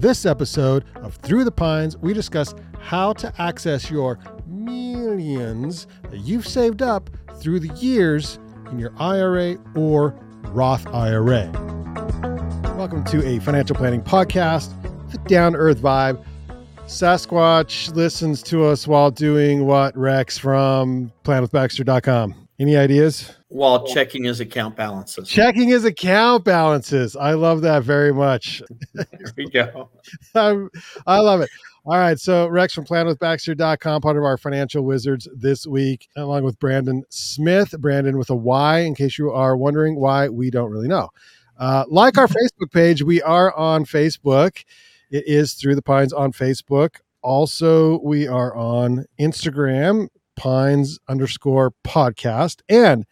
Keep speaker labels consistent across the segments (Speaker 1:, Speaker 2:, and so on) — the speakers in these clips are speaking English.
Speaker 1: this episode of Through the Pines, we discuss how to access your millions that you've saved up through the years in your IRA or Roth IRA. Welcome to a financial planning podcast, the down earth vibe. Sasquatch listens to us while doing what, Rex, from planwithbaxter.com. Any ideas?
Speaker 2: While checking his account balances.
Speaker 1: Checking his account balances. I love that very much.
Speaker 2: there we go.
Speaker 1: I, I love it. All right. So, Rex from planwithbaxter.com, part of our financial wizards this week, along with Brandon Smith. Brandon with a Y, in case you are wondering why we don't really know. Uh, like our Facebook page, we are on Facebook. It is Through the Pines on Facebook. Also, we are on Instagram, Pines underscore podcast. And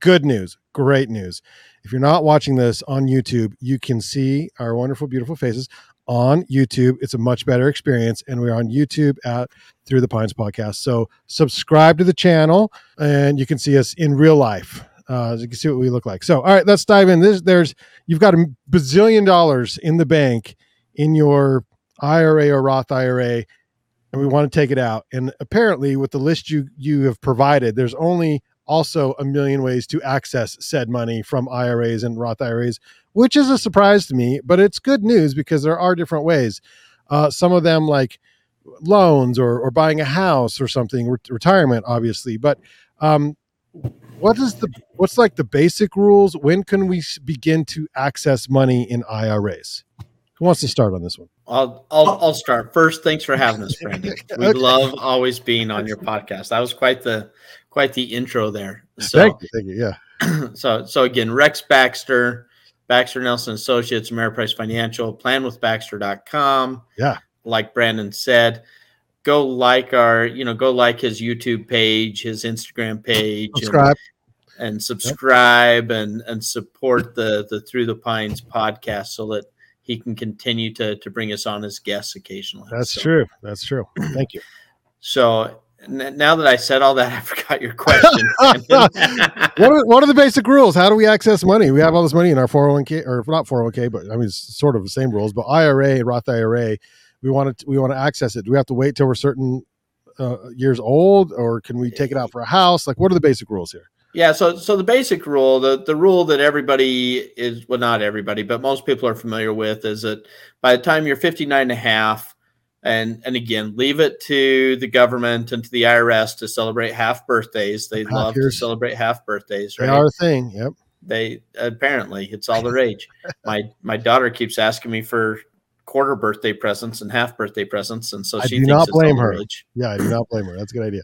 Speaker 1: good news, great news. If you're not watching this on YouTube, you can see our wonderful, beautiful faces on YouTube. It's a much better experience. And we're on YouTube at Through the Pines podcast. So subscribe to the channel and you can see us in real life. Uh, you can see what we look like. So, all right, let's dive in. This, there's, you've got a bazillion dollars in the bank in your IRA or Roth IRA, and we want to take it out. And apparently, with the list you you have provided, there's only also a million ways to access said money from IRAs and Roth IRAs, which is a surprise to me. But it's good news because there are different ways. Uh, some of them like loans or or buying a house or something, re- retirement, obviously. But um, what is the what's like the basic rules? When can we begin to access money in IRAs? Who wants to start on this one?
Speaker 2: I'll I'll, oh. I'll start first. Thanks for having us, Brandon. We
Speaker 1: Okay.
Speaker 2: love always being on your podcast. That was quite the quite the intro there. So
Speaker 1: thank you, thank you. Yeah,
Speaker 2: so so again, Rex Baxter, Baxter Nelsen Associates, Ameriprise Financial, planwithbaxter.com.
Speaker 1: Yeah.
Speaker 2: Like Brandon said, go like our, you know, go like his YouTube page, his Instagram page,
Speaker 1: subscribe.
Speaker 2: and subscribe and and support the the Through the Pines podcast so that he can continue to to bring us on as guests occasionally.
Speaker 1: That's
Speaker 2: So-
Speaker 1: true. That's true. Thank you.
Speaker 2: So n- now that I said all that, I forgot your question.
Speaker 1: What are, what are the basic rules? How do we access money? We have all this money in our 401k or not 401k, but I mean, it's sort of the same rules, but IRA, Roth IRA, we want to, we want to access it. Do we have to wait till we're certain uh, years old or can we take it out for a house? Like, what are the basic rules here?
Speaker 2: Yeah, so so the basic rule, the the rule that everybody is well not everybody, but most people are familiar with is that by the time you're 59 and a half and and again, leave it to the government and to the IRS to celebrate half birthdays. They
Speaker 1: Half
Speaker 2: love to celebrate half birthdays,
Speaker 1: They
Speaker 2: right?
Speaker 1: are a thing. Yep.
Speaker 2: They apparently it's all the rage. my my daughter keeps asking me for quarter birthday presents and half birthday presents and so
Speaker 1: I
Speaker 2: she
Speaker 1: do
Speaker 2: thinks
Speaker 1: not blame her.
Speaker 2: rage
Speaker 1: Yeah. I do not blame her. That's a good idea.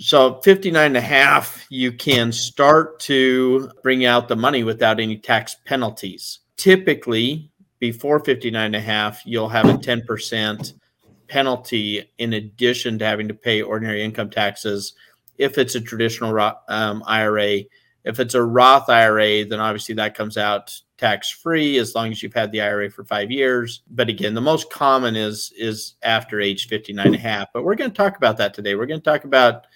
Speaker 2: So 59 and a half you can start to bring out the money without any tax penalties. Typically before 59 and a half you'll have a 10% penalty in addition to having to pay ordinary income taxes. If it's a traditional um, ira if it's a roth ira then obviously that comes out tax free as long as you've had the ira for five years. But again the most common is is after age 59 and a half but we're going to talk about that today. We're going to talk about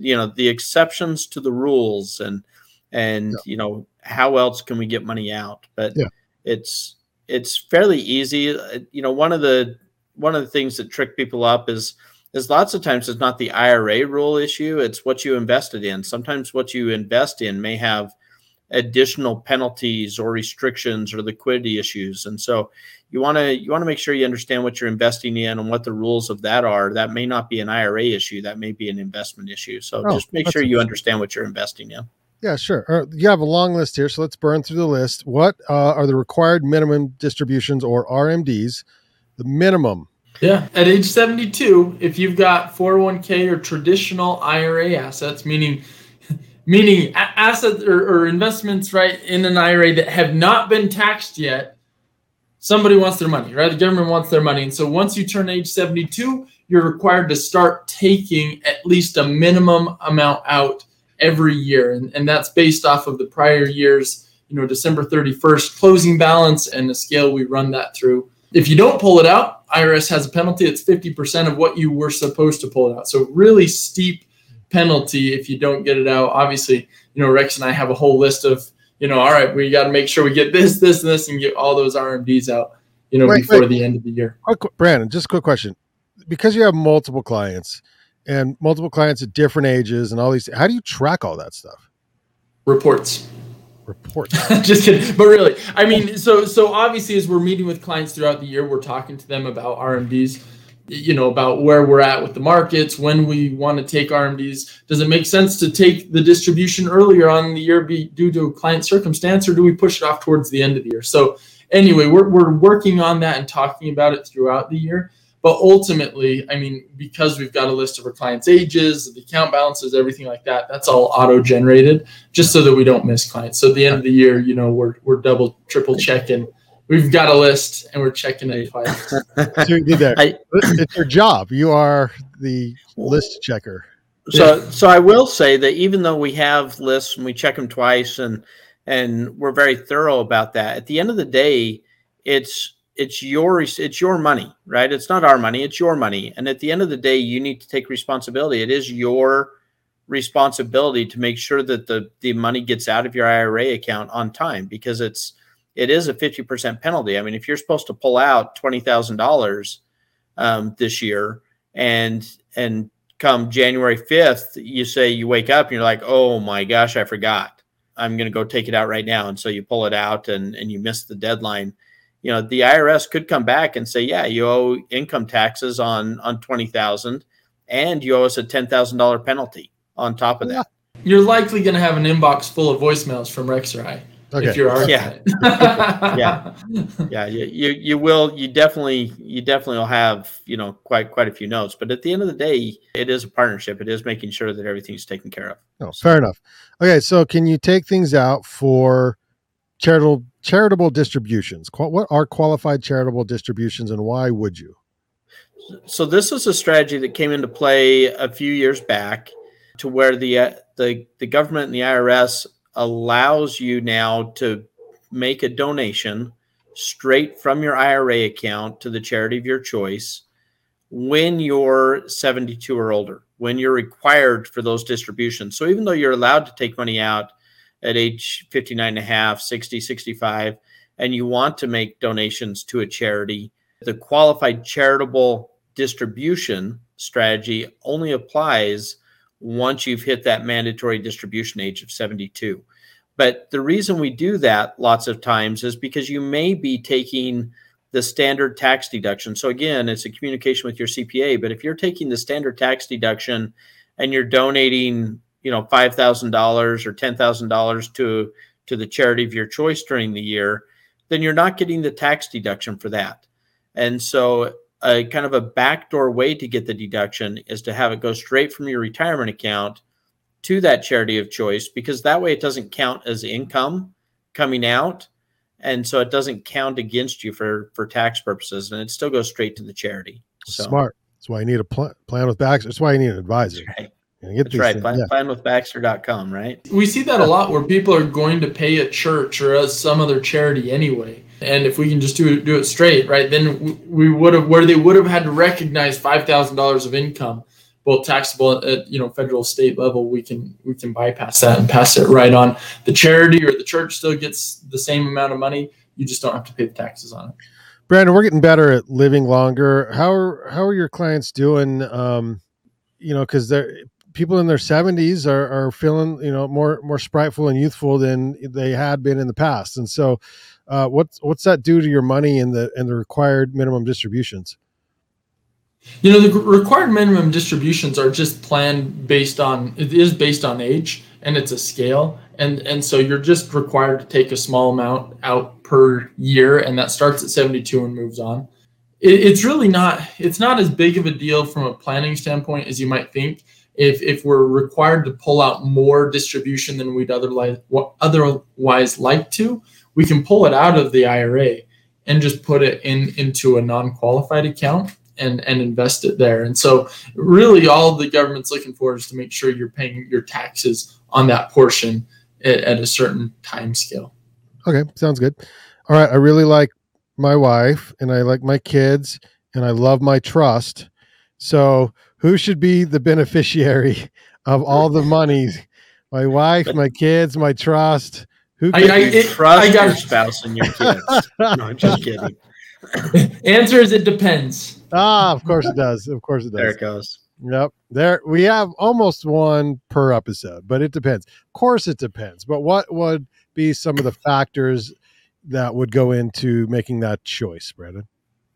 Speaker 2: you know the exceptions to the rules and and
Speaker 1: Yeah.
Speaker 2: you know how else can we get money out but
Speaker 1: Yeah.
Speaker 2: it's it's fairly easy Uh, you know one of the one of the things that trick people up is is lots of times it's not the IRA rule issue it's what you invested in sometimes what you invest in may have additional penalties or restrictions or liquidity issues and so you want to you want to make sure you understand what you're investing in and what the rules of that are that may not be an ira issue that may be an investment issue so
Speaker 1: Oh,
Speaker 2: just make sure you understand what you're investing in
Speaker 1: Yeah, sure. All right, you have a long list here, so let's burn through the list. What uh, are the required minimum distributions or RMDs? The minimum.
Speaker 3: Yeah. At age 72, if you've got 401k or traditional IRA assets, meaning meaning assets or, or investments right in an IRA that have not been taxed yet, somebody wants their money, right? The government wants their money. And so once you turn age 72, you're required to start taking at least a minimum amount out every year. And, and that's based off of the prior year's, you know, December 31st closing balance and the scale we run that through. If you don't pull it out, IRS has a penalty. It's 50% of what you were supposed to pull it out. So really steep penalty if you don't get it out. Obviously, you know, Rex and I have a whole list of, you know, all right, we got to make sure we get this, this, and this and get all those RMDs out. you know,
Speaker 1: Wait,
Speaker 3: before
Speaker 1: wait.
Speaker 3: the end of the year.
Speaker 1: Brandon, just a quick question. Because you have multiple clients and multiple clients at different ages and all these, how do you track all that stuff?
Speaker 3: Reports.
Speaker 1: Reports.
Speaker 3: just kidding but really i mean so so obviously as we're meeting with clients throughout the year we're talking to them about rmds you know about where we're at with the markets when we want to take rmds does it make sense to take the distribution earlier on in the year be, due to a client circumstance or do we push it off towards the end of the year so anyway we're, we're working on that and talking about it throughout the year but ultimately i mean because we've got a list of our clients ages the account balances everything like that that's all auto generated just so that we don't miss clients. So at the end of the year, you know, we're we're double, triple checking. We've got a list and we're checking it twice.
Speaker 1: so you did that.
Speaker 2: I-
Speaker 1: It's your job. You are the list checker.
Speaker 2: So, so I will say that even though we have lists and we check them twice, and and we're very thorough about that, at the end of the day, it's it's your it's your money, right? It's not our money; it's your money. And at the end of the day, you need to take responsibility. It is your responsibility to make sure that the the money gets out of your IRA account on time because it's it is a 50% penalty. I mean, if you're supposed to pull out $20,000 um, this year and and come January 5th, you say you wake up and you're like, oh my gosh, I forgot. I'm going to go take it out right now. And so you pull it out and, and you miss the deadline. You know, the IRS could come back and say, yeah, you owe income taxes on, on 20,000 and you owe us a $10,000 penalty on top of that.
Speaker 3: You're likely going to have an inbox full of voicemails from Rex I
Speaker 1: Okay.
Speaker 3: if you're our
Speaker 2: Yeah. Yeah. Yeah. You, you, you will, you definitely, you definitely will have, you know, quite, quite a few notes, but at the end of the day, it is a partnership. It is making sure that everything's taken care of.
Speaker 1: No, fair enough. Okay, so can you take things out for charitable charitable distributions? What are qualified charitable distributions, and why would you?
Speaker 2: So this is a strategy that came into play a few years back, to where the uh, the the government and the IRS allows you now to make a donation straight from your IRA account to the charity of your choice when you're 72 or older, when you're required for those distributions. So even though you're allowed to take money out at age 59 and a half, 60, 65, and you want to make donations to a charity, the qualified charitable distribution strategy only applies once you've hit that mandatory distribution age of 72. But the reason we do that lots of times is because you may be taking the standard tax deduction. So again, it's a communication with your CPA, but if you're taking the standard tax deduction and you're donating, you know, $5,000 or $10,000 to to the charity of your choice during the year, then you're not getting the tax deduction for that. And so a kind of a backdoor way to get the deduction is to have it go straight from your retirement account to that charity of choice because that way it doesn't count as income coming out and so it doesn't count against you for for tax purposes and it still goes straight to the charity so
Speaker 1: Smart. That's why you need a pl- plan with Baxter. That's why you need an advisor.
Speaker 2: that's right,
Speaker 1: You get
Speaker 2: that's
Speaker 1: these
Speaker 2: right.
Speaker 1: things-
Speaker 2: Plan,
Speaker 1: yeah.
Speaker 2: planwithbaxter.com right
Speaker 3: We see that a lot where people are going to pay a church or as some other charity anyway. And if we can just do it, do it straight, right, then we would have where they would have had to recognize five thousand dollars of income, both taxable at you know federal state level. We can we can bypass that and pass it right on. The charity or the church still gets the same amount of money. You just don't have to pay the taxes on it.
Speaker 1: Brandon, we're getting better at living longer. How are how are your clients doing? Um, you know, because they're people in their seventies are are feeling you know more more spriteful and youthful than they had been in the past. And so, uh, what's what's that do to your money and the and the required minimum distributions?
Speaker 3: You know, the required minimum distributions are just planned based on it is based on age and it's a scale. And and so you're just required to take a small amount out per year and that starts at 72 and moves on. It, it's really not it's not as big of a deal from a planning standpoint as you might think. If if we're required to pull out more distribution than we'd otherwise otherwise like to, we can pull it out of the IRA and just put it in into a non-qualified account and and invest it there. And so really all the government's looking for is to make sure you're paying your taxes on that portion at, at a certain time scale.
Speaker 1: Okay, sounds good. All right, I really like my wife and I like my kids and I love my trust. So, who should be the beneficiary of all the money? My wife, my kids, my trust. Who?
Speaker 3: I-
Speaker 1: could-
Speaker 3: I-
Speaker 2: you
Speaker 3: it-
Speaker 2: trust
Speaker 3: I got-
Speaker 2: your spouse and your kids no i'm just kidding
Speaker 3: Answer is it depends.
Speaker 1: Ah, of course it does. Of course it does.
Speaker 2: There it goes.
Speaker 1: Yep. There we have almost one per episode, but it depends. Of course it depends. But what would be some of the factors that would go into making that choice, Brandon?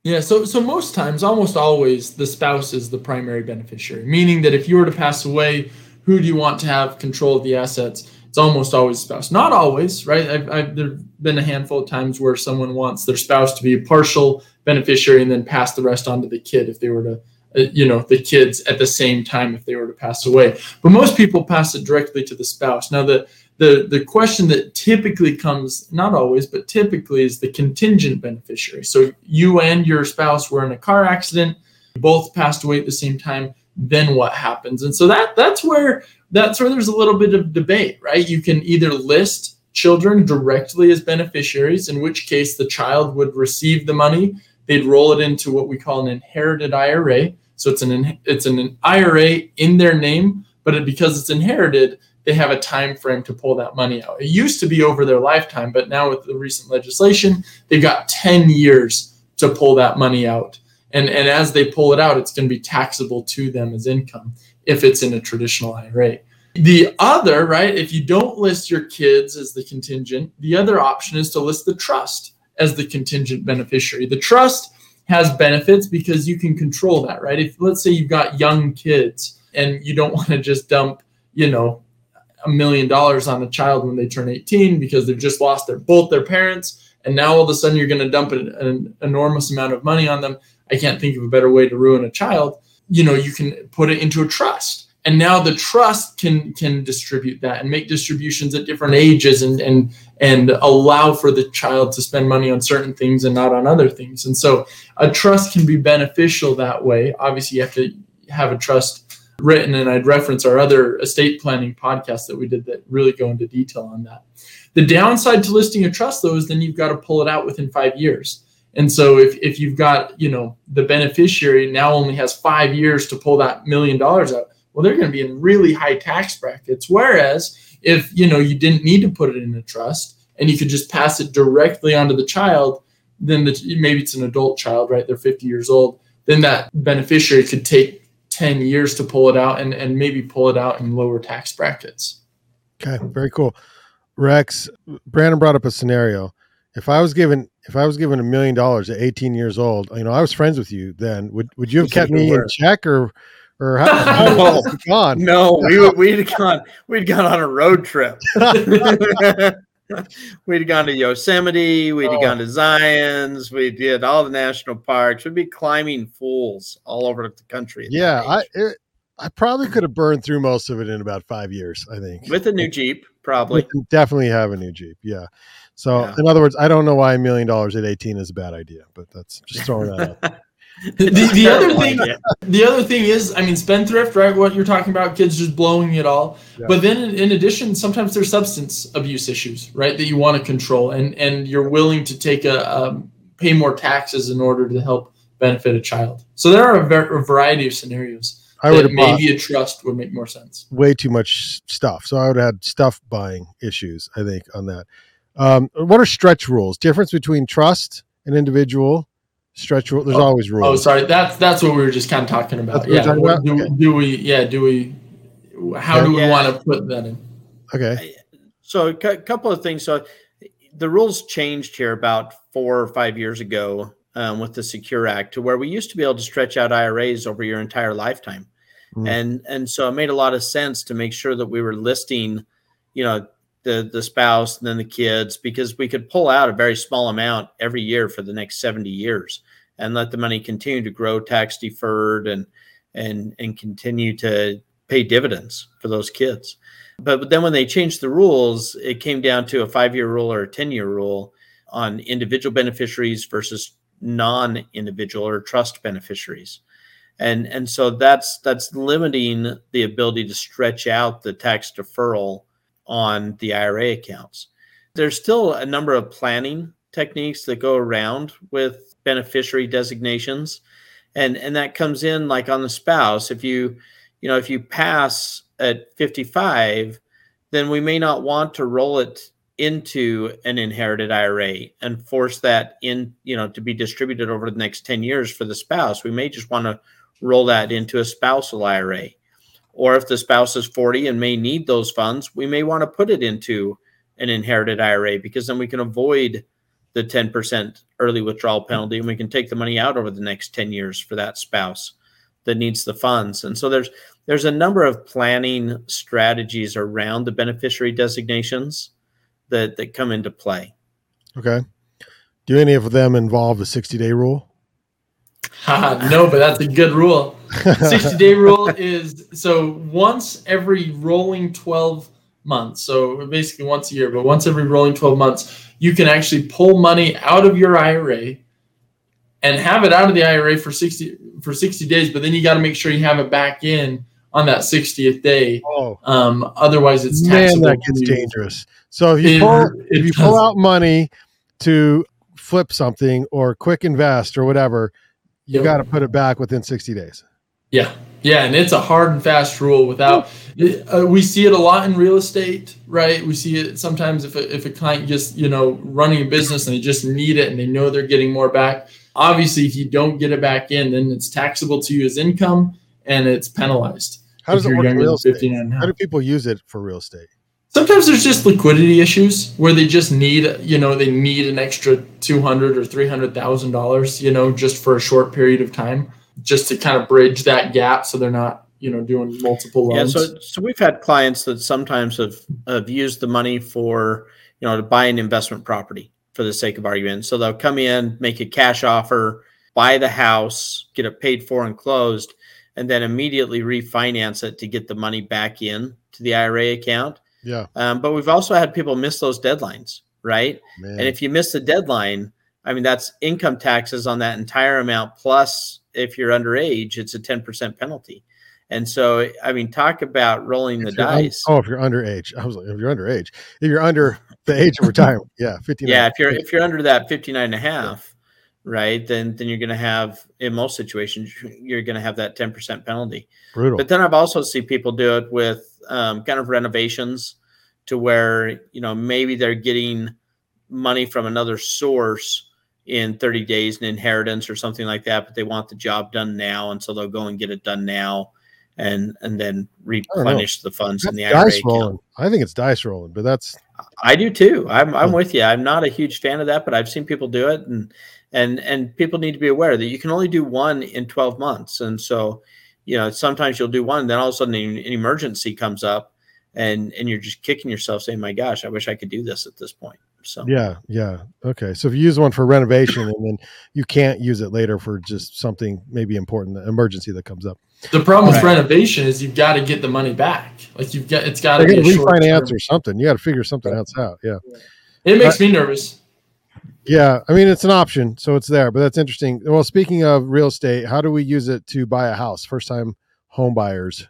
Speaker 3: Yeah, so so most times, almost always, the spouse is the primary beneficiary. Meaning that if you were to pass away, who do you want to have control of the assets? It's almost always spouse. Not always, right? I've, I've there've been a handful of times where someone wants their spouse to be a partial beneficiary and then pass the rest on to the kid if they were to uh, you know the kids at the same time if they were to pass away but most people pass it directly to the spouse now the the the question that typically comes not always but typically is the contingent beneficiary so you and your spouse were in a car accident both passed away at the same time then what happens and so that that's where that's where there's a little bit of debate right you can either list children directly as beneficiaries in which case the child would receive the money they'd roll it into what we call an inherited ira so it's an it's an IRA in their name, but it, because it's inherited, they have a time frame to pull that money out. It used to be over their lifetime, but now with the recent legislation, they've got 10 years to pull that money out. And and as they pull it out, it's going to be taxable to them as income if it's in a traditional IRA. The other, right, if you don't list your kids as the contingent, the other option is to list the trust as the contingent beneficiary. The trust has benefits because you can control that, right? If let's say you've got young kids and you don't want to just dump, you know, a million dollars on a child when they turn 18 because they've just lost their both their parents and now all of a sudden you're going to dump an, an enormous amount of money on them. I can't think of a better way to ruin a child. You know, you can put it into a trust. And now the trust can can distribute that and make distributions at different ages and and and allow for the child to spend money on certain things and not on other things. And so a trust can be beneficial that way. Obviously you have to have a trust written and i'd reference our other estate planning podcast that we did that really go into detail on that. The downside to listing a trust though is then you've got to pull it out within five years and so if, if you've got you know the beneficiary now only has five years to pull that million dollars out well they're going to be in really high tax brackets. Whereas if you know you didn't need to put it in a trust and you could just pass it directly onto the child then the, maybe it's an adult child right? They're 50 years old then that beneficiary could take 10 years to pull it out and, and maybe pull it out in lower tax brackets.
Speaker 1: Okay very cool. Rex brandon brought up a scenario if i was given if i was given a million dollars at 18 years old you know i was friends with you then would, would you have kept me in check or or how, how
Speaker 2: no, gone? No, we would we'd gone we'd gone on a road trip. we'd gone to Yosemite, we'd oh. gone to Zion's, we did all the national parks. We'd be climbing fools all over the country.
Speaker 1: Yeah, I it, I probably could have burned through most of it in about five years. I think
Speaker 2: with a new Jeep, probably
Speaker 1: definitely have a new Jeep. Yeah. So yeah. in other words, I don't know why a million dollars at eighteen is a bad idea, but that's just throwing that out.
Speaker 3: the, the other thing the other thing is i mean spendthrift right what you're talking about kids just blowing it all yeah. but then in, in, addition sometimes there's substance abuse issues right that you want to control and and you're willing to take a, a pay more taxes in order to help benefit a child so there are a, ver- a variety of scenarios I would maybe a trust would make more sense.
Speaker 1: Way too much stuff. So I would have had stuff buying issues, I think, on that. Um, what are stretch rules? Difference between trust and individual stretch rule. There's
Speaker 3: oh,
Speaker 1: always rules.
Speaker 3: Oh, sorry. That's that's what we were just kind of talking about. yeah. About? Do, okay. do, we? Yeah. Do we? How yeah, do we yeah. want to put that in?
Speaker 1: Okay.
Speaker 2: So a couple of things. So the rules changed here about four or five years ago um, with the Secure Act to where we used to be able to stretch out IRAs over your entire lifetime. Mm. And and so it made a lot of sense to make sure that we were listing, you know, the the spouse and then the kids because we could pull out a very small amount every year for the next 70 years and let the money continue to grow tax deferred and and and continue to pay dividends for those kids. But, then when they changed the rules it came down to a five year rule or a 10 year rule on individual beneficiaries versus non-individual or trust beneficiaries. And and so that's that's limiting the ability to stretch out the tax deferral on the IRA accounts. There's still a number of planning techniques that go around with beneficiary designations. And, and that comes in like on the spouse. If you, you know, if you pass at 55, then we may not want to roll it into an inherited IRA and force that in, you know, to be distributed over the next 10 years for the spouse. We may just want to roll that into a spousal IRA. Or if the spouse is 40 and may need those funds, we may want to put it into an inherited IRA because then we can avoid the 10% early withdrawal penalty and we can take the money out over the next 10 years for that spouse that needs the funds. And so there's there's a number of planning strategies around the beneficiary designations that that come into play.
Speaker 1: Okay. Do any of them involve the 60 day rule?
Speaker 3: no, but that's a good rule. 60 day rule is so once every rolling 12 months, so basically once a year, but once every rolling 12 months, you can actually pull money out of your IRA and have it out of the IRA for 60 for 60 days, but then you got to make sure you have it back in on that 60th day. Oh. Um, otherwise it's taxable.
Speaker 1: Man, that gets dangerous. So if you pull if you pull out money to flip something or quick invest or whatever, you yep. got to put it back within 60 days.
Speaker 3: Yeah. Yeah, and it's a hard and fast rule. Without, uh, we see it a lot in real estate, right? We see it sometimes if a, if a client just you know running a business and they just need it and they know they're getting more back. Obviously, if you don't get it back in, then it's taxable to you as income and it's penalized.
Speaker 1: How does it work in real estate? How do people use it for real estate?
Speaker 3: Sometimes there's just liquidity issues where they just need, you know, they need an extra two hundred or three hundred thousand dollars, you know, just for a short period of time just to kind of bridge that gap so they're not you know doing multiple loans.
Speaker 2: Yeah, so so we've had clients that sometimes have have used the money for you know to buy an investment property for the sake of argument. So they'll come in, make a cash offer, buy the house, get it paid for and closed, and then immediately refinance it to get the money back in to the IRA account.
Speaker 1: Yeah.
Speaker 2: Um, but we've also had people miss those deadlines, right? Man. And if you miss the deadline, I mean that's income taxes on that entire amount plus if you're underage, it's a 10% penalty. And so, I mean, talk about rolling the dice.
Speaker 1: Un- oh, if you're underage, I was like, if you're underage, if you're under the age of retirement, yeah, 59.
Speaker 2: Yeah, if you're if you're under that 59 and a half, right, then then you're going to have in most situations you're going to have that 10% penalty.
Speaker 1: Brutal.
Speaker 2: But then I've also seen people do it with um, kind of renovations to where you know maybe they're getting money from another source in 30 days an inheritance or something like that but they want the job done now and so they'll go and get it done now and and then replenish the funds that's in the
Speaker 1: dice IRA rolling. I think it's dice rolling, but that's
Speaker 2: I do too. I'm I'm with you. I'm not a huge fan of that, but I've seen people do it and and and people need to be aware that you can only do one in 12 months. And so, you know, sometimes you'll do one, and then all of a sudden an emergency comes up and and you're just kicking yourself saying, My gosh, I wish I could do this at this point. So
Speaker 1: yeah, yeah. Okay. So if you use one for renovation and then you can't use it later for just something maybe important, the emergency that comes up.
Speaker 3: The problem right. with renovation is you've got to get the money back. Like you've got it's got to be a
Speaker 1: refinance or something. You got to figure something else out. Yeah.
Speaker 3: It makes uh, me nervous.
Speaker 1: Yeah, I mean it's an option, so it's there. But that's interesting. Well, speaking of real estate, how do we use it to buy a house? First time home buyers.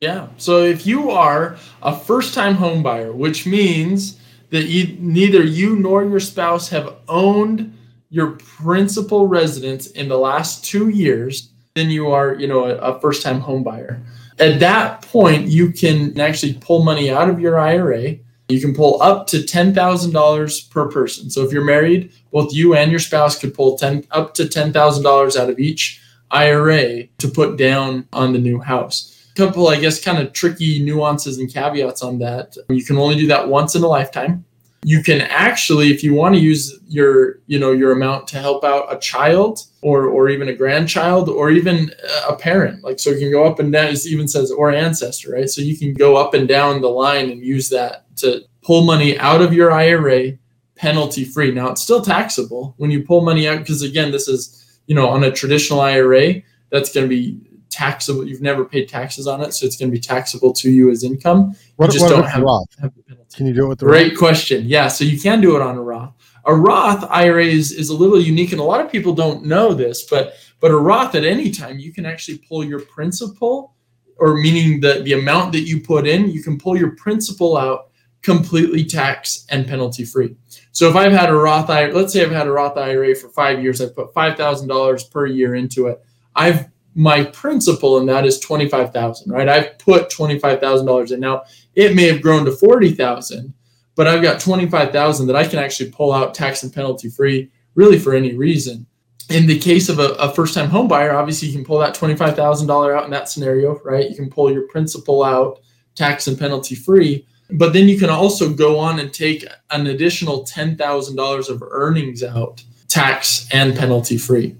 Speaker 3: Yeah. So if you are a first time home buyer, which means that you, neither you nor your spouse have owned your principal residence in the last two years, then you are, you know, a, a first-time home buyer. At that point, you can actually pull money out of your IRA. You can pull up to ten thousand dollars per person. So if you're married, both you and your spouse could pull ten up to ten thousand dollars out of each IRA to put down on the new house couple, I guess, kind of tricky nuances and caveats on that. You can only do that once in a lifetime. You can actually, if you want to use your, you know, your amount to help out a child or or even a grandchild or even a parent. Like so you can go up and down, it even says or ancestor, right? So you can go up and down the line and use that to pull money out of your IRA penalty free. Now it's still taxable when you pull money out because again, this is, you know, on a traditional IRA, that's going to be taxable. You've never paid taxes on it, so it's going to be taxable to you as income.
Speaker 1: What, you just don't have, have, the penalty. Can you do it with the
Speaker 3: Great Roth? question. Yeah, so you can do it on a Roth. A Roth IRA is, is a little unique, and a lot of people don't know this, but but a Roth at any time you can actually pull your principal, or meaning the the amount that you put in, you can pull your principal out completely tax and penalty free. So if I've had a Roth IRA, let's say I've had a Roth IRA for five years, I've put five thousand dollars per year into it. I've my principal and that is 25,000, right? I've put $25,000 in. Now, it may have grown to 40,000, but I've got 25,000 that I can actually pull out tax and penalty free really for any reason. In the case of a, a first time home buyer, obviously you can pull that $25,000 out in that scenario, right? You can pull your principal out tax and penalty free. But then you can also go on and take an additional $10,000 of earnings out tax and penalty free.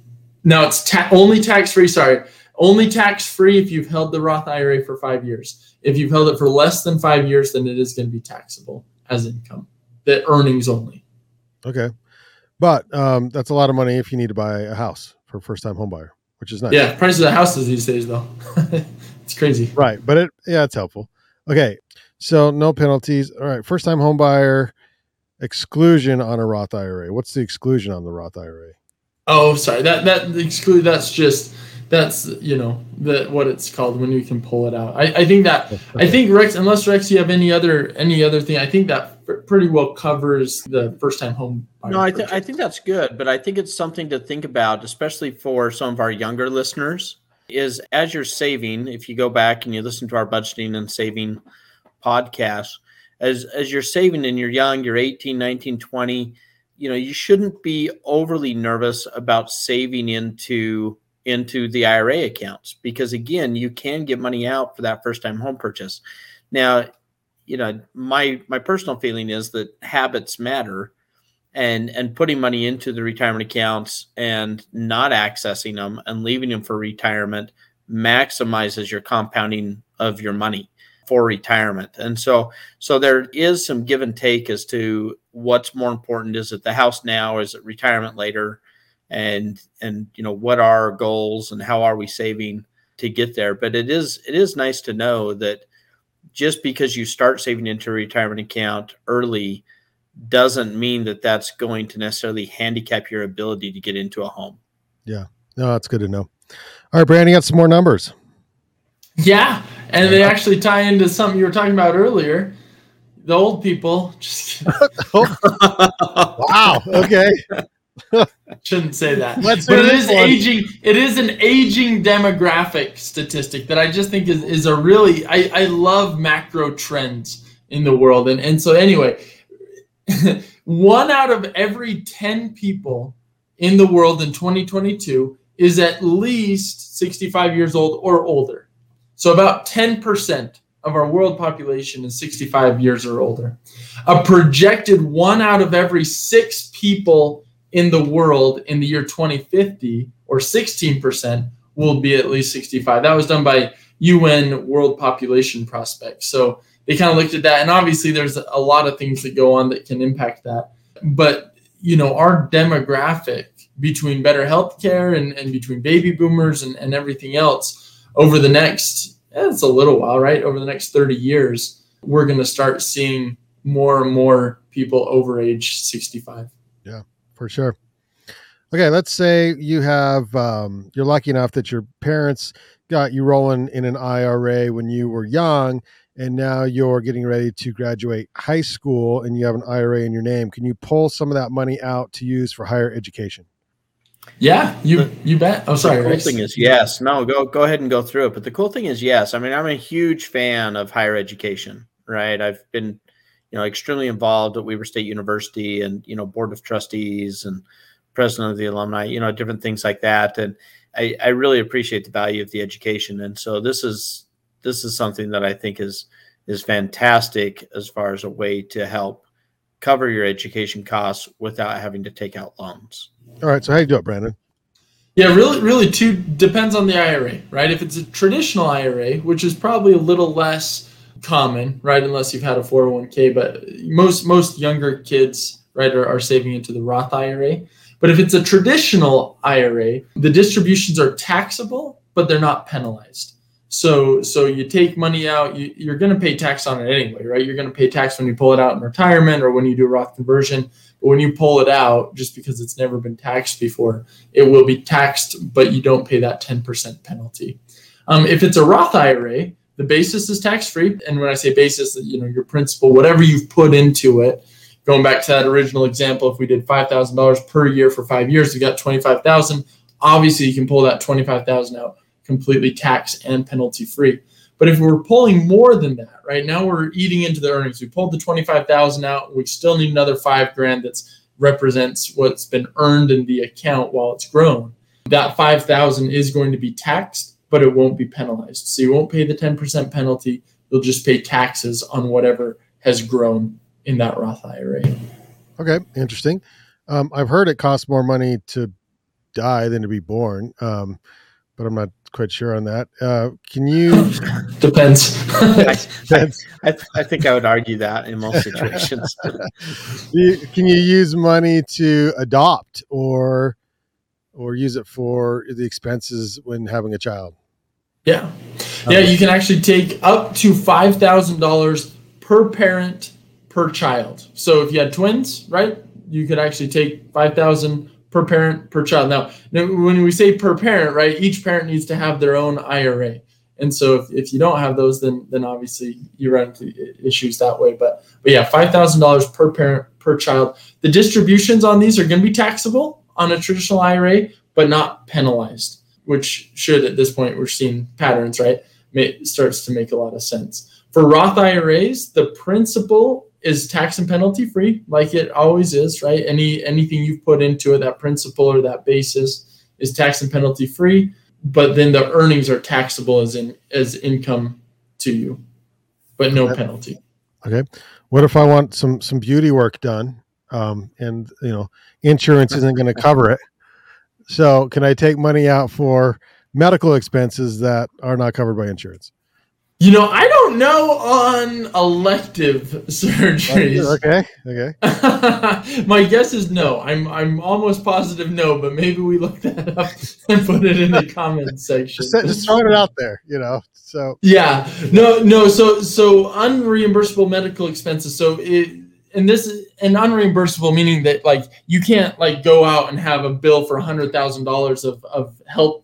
Speaker 3: Now it's ta- only tax free, sorry, only tax free if you've held the Roth IRA for five years. If you've held it for less than five years, then it is going to be taxable as income, the earnings only.
Speaker 1: Okay. But um, that's a lot of money if you need to buy a house for a first time home buyer, which is nice.
Speaker 3: Yeah, prices of houses these days though. it's crazy.
Speaker 1: Right. But it yeah, it's helpful. Okay. So no penalties. All right. First time home buyer exclusion on a Roth IRA. What's the exclusion on the Roth IRA?
Speaker 3: Oh, sorry. That that exclude that's just that's you know the what it's called when you can pull it out. I, I think that okay. I think Rex, unless Rex, you have any other any other thing, I think that pretty well covers the first time home.
Speaker 2: No, I think I think that's good, but I think it's something to think about, especially for some of our younger listeners. Is as you're saving, if you go back and you listen to our budgeting and saving podcast, as as you're saving and you're young, you're 18, 19, 20, you know, you shouldn't be overly nervous about saving into into the IRA accounts because again, you can get money out for that first time home purchase. Now, you know, my my personal feeling is that habits matter and and putting money into the retirement accounts and not accessing them and leaving them for retirement maximizes your compounding of your money for retirement. And so so there is some give and take as to what's more important. Is it the house now? Is it retirement later? And and you know what are our goals and how are we saving to get there? But it is it is nice to know that just because you start saving into a retirement account early doesn't mean that that's going to necessarily handicap your ability to get into a home.
Speaker 1: Yeah. No that's good to know. All right brandon you got some more numbers.
Speaker 3: Yeah and they actually tie into something you were talking about earlier the old people
Speaker 1: wow okay
Speaker 3: Shouldn't say that. Let's but it is one. aging. It is an aging demographic statistic that I just think is, is a really. I, I love macro trends in the world, and and so anyway, one out of every ten people in the world in 2022 is at least 65 years old or older. So about 10% of our world population is 65 years or older. A projected one out of every six people in the world in the year 2050, or 16%, will be at least 65. That was done by UN World Population Prospects. So they kind of looked at that, and obviously there's a lot of things that go on that can impact that. But you know, our demographic between better healthcare and, and between baby boomers and, and everything else over the next, it's a little while, right? Over the next 30 years, we're going to start seeing more and more people over age 65.
Speaker 1: Yeah for sure. Okay, let's say you have um, you're lucky enough that your parents got you rolling in an IRA when you were young, and now you're getting ready to graduate high school, and you have an IRA in your name. Can you pull some of that money out to use for higher education?
Speaker 3: Yeah, you you bet. Oh, sorry.
Speaker 2: The cool thing is yes. No, go go ahead and go through it. But the cool thing is yes. I mean, I'm a huge fan of higher education. Right, I've been you know, extremely involved at Weber State University and, you know, board of trustees and president of the alumni, you know, different things like that. And I, I really appreciate the value of the education. And so this is, this is something that I think is, is fantastic as far as a way to help cover your education costs without having to take out loans.
Speaker 1: All right. So how you do it, Brandon?
Speaker 3: Yeah, really, really, too depends on the IRA, right? If it's a traditional IRA, which is probably a little less common, right? Unless you've had a 401k, but most most younger kids, right, are, are saving into the Roth IRA. But if it's a traditional IRA, the distributions are taxable, but they're not penalized. So so you take money out, you, you're going to pay tax on it anyway, right? You're going to pay tax when you pull it out in retirement or when you do a Roth conversion. But when you pull it out, just because it's never been taxed before, it will be taxed, but you don't pay that 10% penalty. Um, if it's a Roth IRA, the basis is tax free. And when I say basis, you know, your principal, whatever you've put into it, going back to that original example, if we did $5,000 per year for five years, we got 25,000. Obviously you can pull that 25,000 out completely tax and penalty free. But if we're pulling more than that, right now we're eating into the earnings. We pulled the 25,000 out. We still need another five grand that represents what's been earned in the account while it's grown. That 5,000 is going to be taxed, but it won't be penalized. So you won't pay the 10% penalty. You'll just pay taxes on whatever has grown in that Roth IRA.
Speaker 1: Okay, interesting. Um, I've heard it costs more money to die than to be born, um, but I'm not quite sure on that. Uh, can you?
Speaker 3: Depends.
Speaker 2: I, I, I, think I would argue that in most situations.
Speaker 1: you, can you use money to adopt or or use it for the expenses when having a child?
Speaker 3: Yeah, yeah. You can actually take up to five thousand dollars per parent per child. So if you had twins, right, you could actually take five thousand per parent per child. Now, when we say per parent, right, each parent needs to have their own IRA. And so if, if you don't have those, then then obviously you run into issues that way. But but yeah, five thousand dollars per parent per child. The distributions on these are going to be taxable on a traditional IRA, but not penalized. Which should at this point we're seeing patterns, right? It starts to make a lot of sense. For Roth IRAs, the principal is tax and penalty free, like it always is, right? Any anything you've put into it, that principal or that basis, is tax and penalty free. But then the earnings are taxable as in as income to you, but no okay. penalty.
Speaker 1: Okay. What if I want some some beauty work done, um, and you know insurance isn't going to cover it? So can I take money out for medical expenses that are not covered by insurance?
Speaker 3: You know, I don't know on elective surgeries.
Speaker 1: Oh, okay, okay.
Speaker 3: My guess is no. I'm I'm almost positive no, but maybe we look that up and put it in the comments section.
Speaker 1: Just, just throwing it out there, you know. So
Speaker 3: yeah, no, no. So so unreimbursable medical expenses. So it and this is an unreimbursable meaning that like you can't like go out and have a bill for a hundred thousand dollars of of health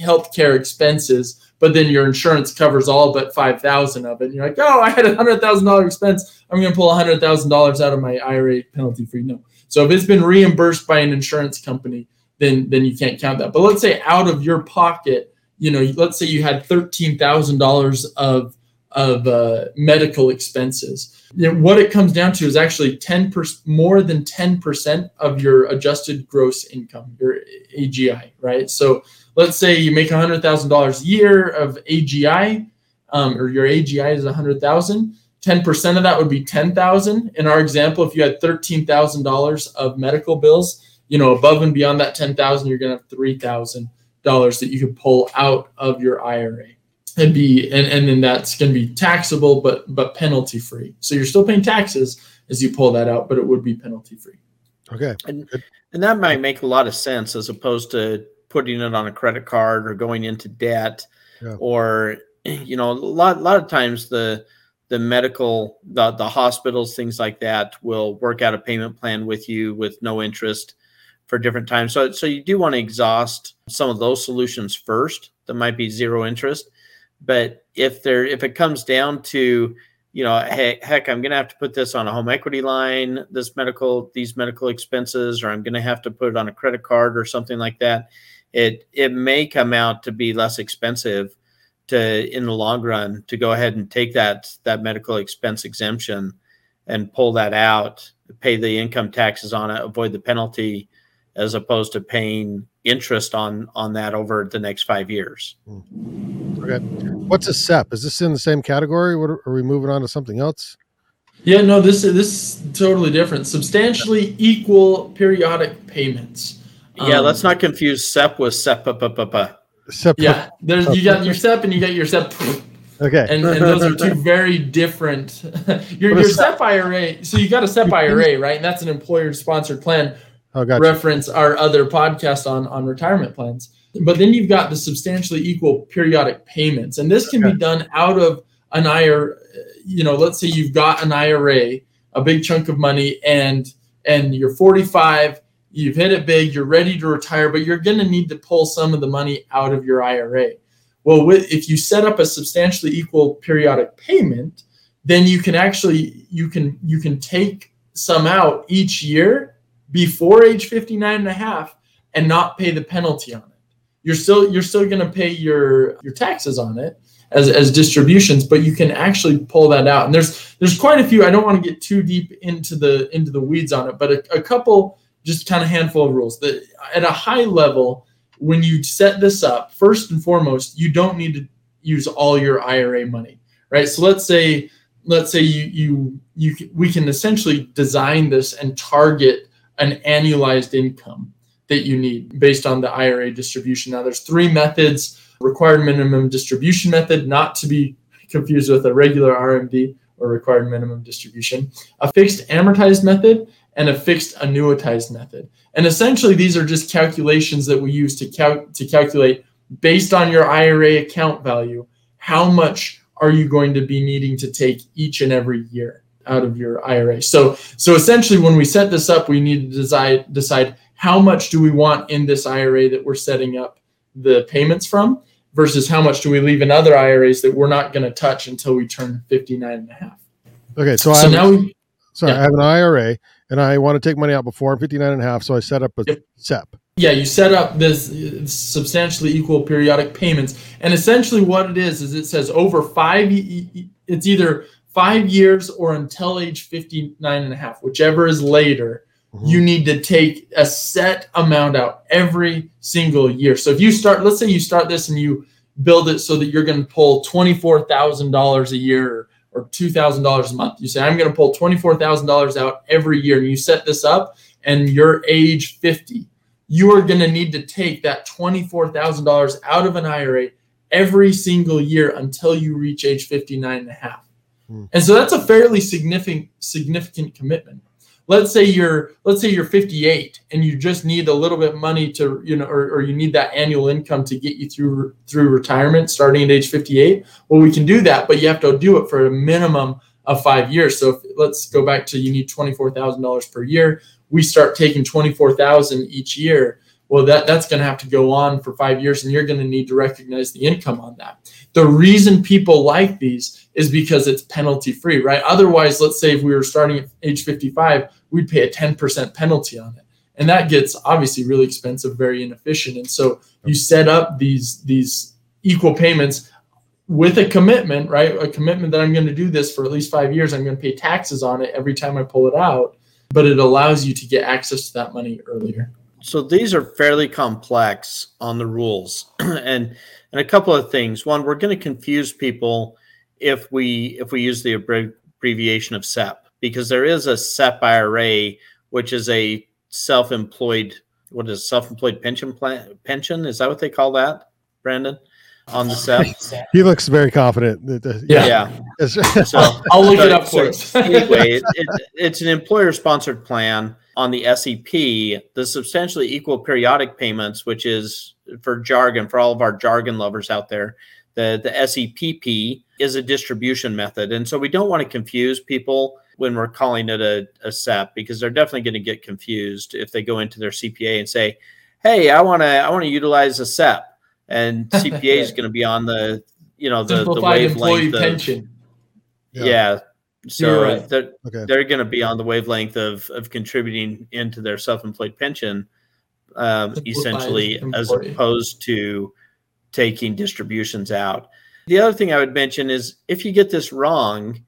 Speaker 3: healthcare expenses but then your insurance covers all but 5000 of it. And you're like oh i had a $100000 expense. I'm going to pull $100000 out of my ira penalty free. No. So if it's been reimbursed by an insurance company then then you can't count that. But let's say out of your pocket you know let's say you had $13000 of of uh, medical expenses. You know, what it comes down to is actually 10% more than 10% of your adjusted gross income your agi right? So let's say you make $100,000 a year of AGI, um, or your AGI is 100,000. 10% of that would be 10,000. In our example, if you had $13,000 of medical bills, you know, above and beyond that 10,000, you're going to have $3,000 that you could pull out of your IRA and be, and, and then that's going to be taxable, but, but penalty free. So you're still paying taxes as you pull that out, but it would be penalty free.
Speaker 1: Okay.
Speaker 2: And, and that might make a lot of sense as opposed to putting it on a credit card or going into debt yeah. or you know a lot a lot of times the the medical the, the hospitals things like that will work out a payment plan with you with no interest for different times so so you do want to exhaust some of those solutions first that might be zero interest but if there if it comes down to you know hey, heck i'm going to have to put this on a home equity line this medical these medical expenses or i'm going to have to put it on a credit card or something like that it it may come out to be less expensive to in the long run to go ahead and take that that medical expense exemption and pull that out, pay the income taxes on it, avoid the penalty, as opposed to paying interest on on that over the next five years.
Speaker 1: Hmm. Okay, what's a SEP? Is this in the same category? What are, are we moving on to something else?
Speaker 3: Yeah, no, this is this is totally different. Substantially equal periodic payments.
Speaker 2: Yeah, um, let's not confuse SEP with SEP.
Speaker 3: SEP. Yeah, there's you got your SEP and you got your SEP.
Speaker 1: Okay,
Speaker 3: and, and those are two very different. your your SEP IRA. So you got a SEP IRA, right? And that's an employer-sponsored plan.
Speaker 1: Oh, gotcha.
Speaker 3: Reference our other podcast on on retirement plans. But then you've got the substantially equal periodic payments, and this can okay. be done out of an IRA. You know, let's say you've got an IRA, a big chunk of money, and and you're 45 you've hit it big, you're ready to retire, but you're going to need to pull some of the money out of your IRA. Well, with, if you set up a substantially equal periodic payment, then you can actually you can you can take some out each year before age 59 and a half and not pay the penalty on it. you're still you're still going to pay your your taxes on it as, as distributions but you can actually pull that out and there's there's quite a few i don't want to get too deep into the into the weeds on it but a, a couple just kind of handful of rules. That at a high level when you set this up first and foremost you don't need to use all your ira money right? So let's say let's say you you you we can essentially design this and target an annualized income that you need based on the IRA distribution. Now there's three methods, required minimum distribution method, not to be confused with a regular RMD or required minimum distribution, a fixed amortized method, and a fixed annuitized method. And essentially these are just calculations that we use to cal- to calculate based on your IRA account value, how much are you going to be needing to take each and every year out of your IRA. So so essentially when we set this up, we need to decide decide how much do we want in this IRA that we're setting up the payments from versus how much do we leave in other IRAs that we're not going to touch until we turn 59 and a half.
Speaker 1: Okay, so,
Speaker 3: so
Speaker 1: I have,
Speaker 3: now we
Speaker 1: sorry,
Speaker 3: yeah.
Speaker 1: I have an IRA and I want to take money out before I'm 59 and a half, so I set up a
Speaker 3: Yep.
Speaker 1: SEP.
Speaker 3: yeah you set up this substantially equal periodic payments and essentially what it is is it says over five it's either five years or until age 59 and a half whichever is later
Speaker 1: Mhm.
Speaker 3: you need to take a set amount out every single year so if you start let's say you start this and you build it so that you're going to pull $24000 a year or $2000 a month you say i'm going to pull $24000 out every year and you set this up and you're age 50 you are going to need to take that $24,000 out of an IRA every single year until you reach age 59 and a half.
Speaker 1: Hmm.
Speaker 3: And so that's a fairly significant significant commitment. Let's say you're let's say you're 58 and you just need a little bit of money to you know or, or you need that annual income to get you through through retirement starting at age 58. Well, we can do that, but you have to do it for a minimum of 5 years. So if, let's go back to you need $24,000 per year we start taking 24,000 each year, well that that's going to have to go on for 5 years and you're going to need to recognize the income on that. The reason people like these is because it's penalty free, right? Otherwise, let's say if we were starting at age 55, we'd pay a 10% penalty on it. And that gets obviously really expensive, very inefficient. And so you set up these these equal payments with a commitment, right? A commitment that I'm going to do this for at least 5 years. I'm going to pay taxes on it every time I pull it out but it allows you to get access to that money earlier.
Speaker 2: So these are fairly complex on the rules, and and a couple of things. One, we're going to confuse people if we if we use the abbreviation of SEP because there is a SEP IRA, which is a self-employed what is self-employed pension plan pension is that what they call that, Brandon? On the SEP,
Speaker 1: He looks very confident. that- that-
Speaker 3: Yeah.
Speaker 2: yeah.
Speaker 1: It's-
Speaker 2: So
Speaker 3: I'll look
Speaker 2: So-
Speaker 3: it up for
Speaker 2: so
Speaker 3: us.
Speaker 2: anyway, it, it, it's an employer sponsored plan on the SEP. The substantially equal periodic payments, which is for jargon, for all of our jargon lovers out there, the, the SEPP is a distribution method. And so we don't want to confuse people when we're calling it a, a SEP because they're definitely going to get confused if they go into their CPA and say, Hey, I want to, I want to utilize a SEP and CPA is going to be on the, you know, the, the
Speaker 3: Simplified employee
Speaker 2: wavelength of,
Speaker 3: pension.
Speaker 1: Yeah.
Speaker 2: yeah. So
Speaker 3: right.
Speaker 2: they're,
Speaker 1: okay.
Speaker 2: they're going to be on the wavelength of of contributing into their self-employed pension, um,
Speaker 3: Simplified
Speaker 2: essentially, as opposed to taking distributions out. The other thing I would mention is if you get this wrong,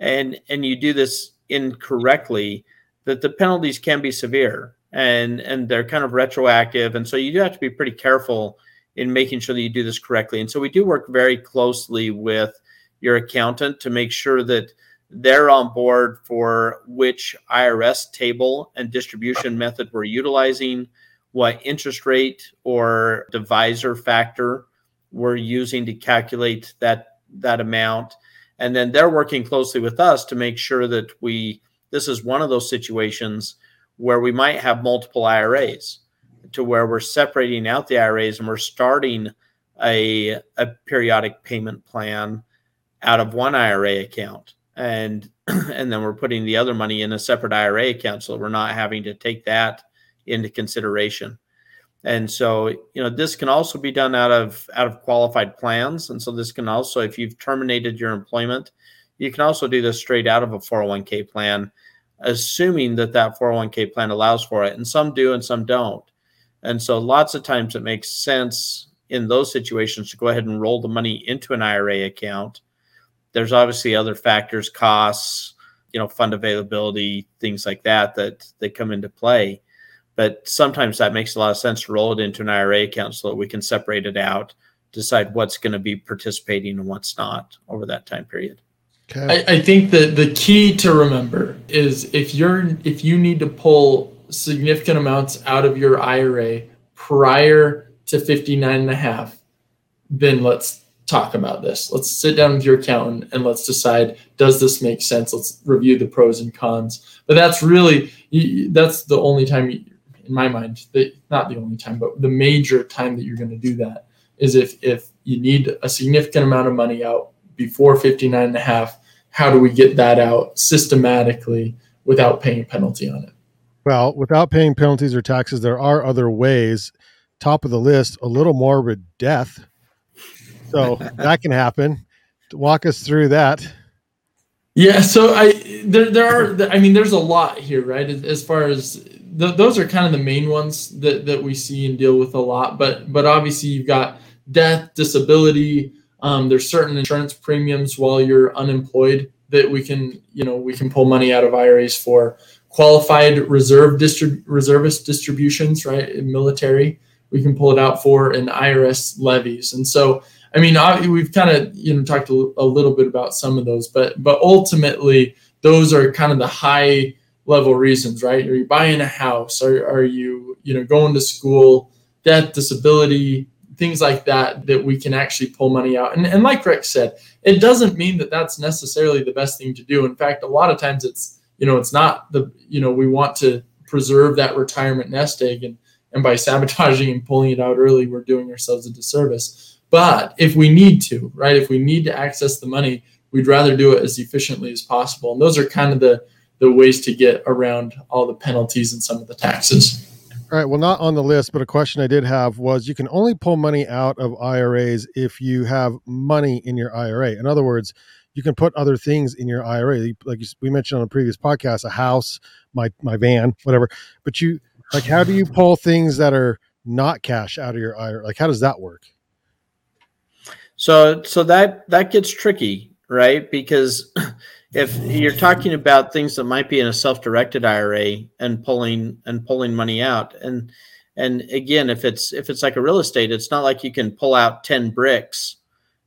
Speaker 2: and and you do this incorrectly, that the penalties can be severe and and they're kind of retroactive, and so you do have to be pretty careful in making sure that you do this correctly. And so we do work very closely with your accountant to make sure that they're on board for which IRS table and distribution method we're utilizing, what interest rate or divisor factor we're using to calculate that that amount. And then they're working closely with us to make sure that we this is one of those situations where we might have multiple IRAs to where we're separating out the IRAs and we're starting a, a periodic payment plan out of one IRA account and and then we're putting the other money in a separate IRA account so we're not having to take that into consideration. And so, you know, this can also be done out of out of qualified plans and so this can also if you've terminated your employment, you can also do this straight out of a 401k plan assuming that that 401k plan allows for it and some do and some don't. And so lots of times it makes sense in those situations to go ahead and roll the money into an IRA account. There's obviously other factors, costs, you know, fund availability, things like that that that come into play. But sometimes that makes a lot of sense to roll it into an IRA account so that we can separate it out, decide what's going to be participating and what's not over that time period.
Speaker 3: Okay. I, I think that the key to remember is if you're if you need to pull significant amounts out of your IRA prior to 59 and a half, then let's talk about this. Let's sit down with your accountant and let's decide does this make sense? Let's review the pros and cons. But that's really that's the only time in my mind, not the only time, but the major time that you're going to do that is if if you need a significant amount of money out before 59 and a half, how do we get that out systematically without paying a penalty on it?
Speaker 1: Well, without paying penalties or taxes, there are other ways. Top of the list, a little morbid death. So that can happen. Walk us through that.
Speaker 3: Yeah, so I there there are I mean there's a lot here, right? As far as th- those are kind of the main ones that that we see and deal with a lot, but but obviously you've got death, disability, um, there's certain insurance premiums while you're unemployed that we can you know we can pull money out of IRAs for qualified reserve distrib- reservist distributions, right? In military, we can pull it out for an IRS levies. And so, I mean, we've kind of you know talked a little bit about some of those, but but ultimately, those are kind of the high level reasons, right? Are you buying a house? Are are you you know going to school? Death, disability, things like that that we can actually pull money out. And, and like Rick said, it doesn't mean that that's necessarily the best thing to do. In fact, a lot of times it's you know it's not the you know we want to preserve that retirement nest egg and and by sabotaging and pulling it out early we're doing ourselves a disservice. But if we need to right if we need to access the money we'd rather do it as efficiently as possible. And those are kind of the the ways to get around all the penalties and some of the taxes.
Speaker 1: All right well not on the list but a question i did have was you can only pull money out of iras if you have money in your ira in other words you can put other things in your IRA, like we mentioned on a previous podcast, a house, my my van, whatever. But you like, how do you pull things that are not cash out of your IRA? Like, how does that work?
Speaker 2: So, so that that gets tricky, right? Because if you're talking about things that might be in a self-directed IRA and pulling and pulling money out, and and again, if it's if it's like a real estate, it's not like you can pull out ten bricks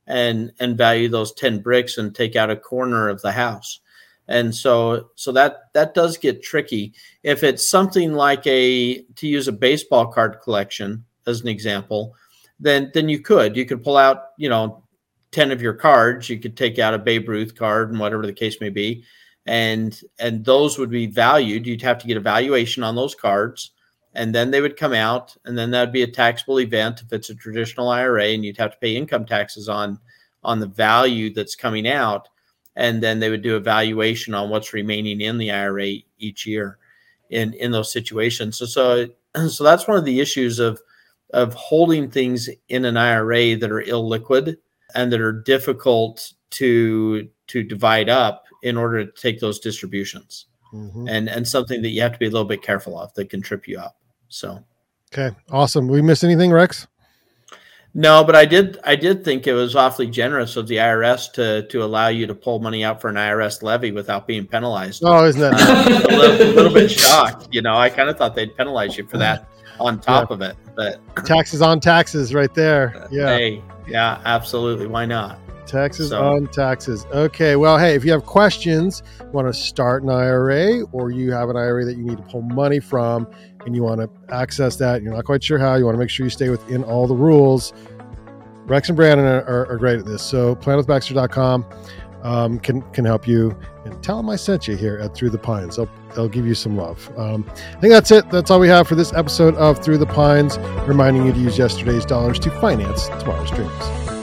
Speaker 2: and and value those 10 bricks and take out a corner of the house. And so so that that does get tricky. If it's something like a to use a baseball card collection as an example then then you could. You could pull out you know 10 of your cards. You could take out a babe ruth card and whatever the case may be. And and those would be valued. You'd have to get a valuation on those cards and then they would come out and then that'd be a taxable event if it's a traditional IRA and you'd have to pay income taxes on on the value that's coming out. And then they would do a valuation on what's remaining in the IRA each year in in those situations. So so so that's one of the issues of of holding things in an IRA that are illiquid and that are difficult to to divide up in order to take those distributions. Mm-hmm. and and something that you have to be a little bit careful of that can trip you up so,
Speaker 1: okay, awesome. We miss anything, Rex?
Speaker 2: No, but I did. I did think it was awfully generous of the IRS to to allow you to pull money out for an IRS levy without being penalized.
Speaker 1: Oh, isn't that
Speaker 2: uh, a, little, a, little, bit shocked? You know, I kind of thought they'd penalize you for that on top yeah. of it, but
Speaker 1: taxes on taxes, right there. Yeah.
Speaker 2: Hey, yeah, absolutely. Why not?
Speaker 1: Taxes so. on taxes. Okay. Well, hey, if you have questions, want to start an IRA, or you have an IRA that you need to pull money from, and you want to access that, you're not quite sure how, you want to make sure you stay within all the rules. Rex and Brandon are, are, are great at this. So planwithbaxter.com um, can can help you. And tell them I sent you here at Through the Pines. They'll, they'll give you some love. Um, I think that's it. That's all we have for this episode of Through the Pines, reminding you to use yesterday's dollars to finance tomorrow's dreams.